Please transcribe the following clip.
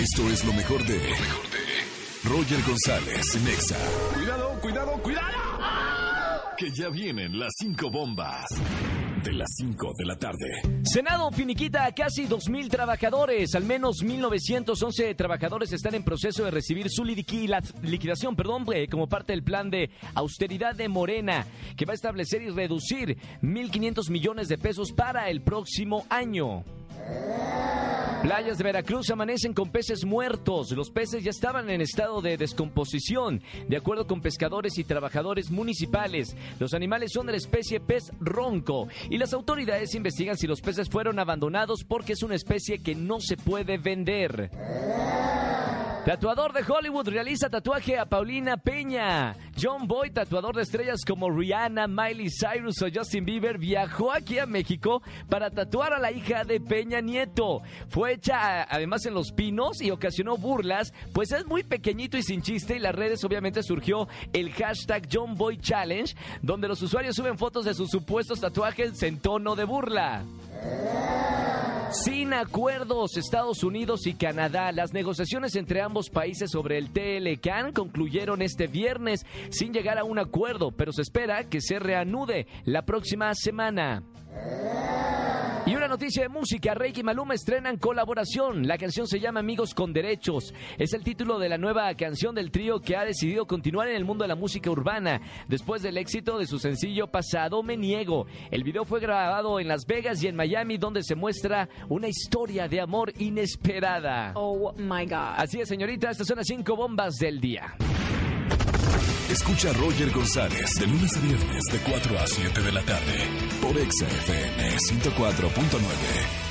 Esto es lo mejor de. Roger González, Nexa. Cuidado, cuidado, cuidado. Que ya vienen las cinco bombas. De las 5 de la tarde. Senado finiquita a casi 2.000 trabajadores. Al menos 1.911 trabajadores están en proceso de recibir su liquidación perdón, eh, como parte del plan de austeridad de Morena, que va a establecer y reducir 1.500 millones de pesos para el próximo año. Playas de Veracruz amanecen con peces muertos. Los peces ya estaban en estado de descomposición. De acuerdo con pescadores y trabajadores municipales, los animales son de la especie pez ronco y las autoridades investigan si los peces fueron abandonados porque es una especie que no se puede vender. Tatuador de Hollywood realiza tatuaje a Paulina Peña. John Boy, tatuador de estrellas como Rihanna, Miley Cyrus o Justin Bieber, viajó aquí a México para tatuar a la hija de Peña Nieto. Fue hecha además en Los Pinos y ocasionó burlas, pues es muy pequeñito y sin chiste y las redes obviamente surgió el hashtag John Boy Challenge, donde los usuarios suben fotos de sus supuestos tatuajes en tono de burla. Sin acuerdos, Estados Unidos y Canadá, las negociaciones entre ambos países sobre el TLCAN concluyeron este viernes sin llegar a un acuerdo, pero se espera que se reanude la próxima semana. Y una noticia de música, Reiki y Maluma estrenan colaboración. La canción se llama Amigos con Derechos. Es el título de la nueva canción del trío que ha decidido continuar en el mundo de la música urbana después del éxito de su sencillo Pasado Me Niego. El video fue grabado en Las Vegas y en Miami donde se muestra una historia de amor inesperada. Oh my God. Así es, señorita, estas son las cinco bombas del día. Escucha a Roger González de lunes a viernes de 4 a 7 de la tarde. Por Exa FM 104.9.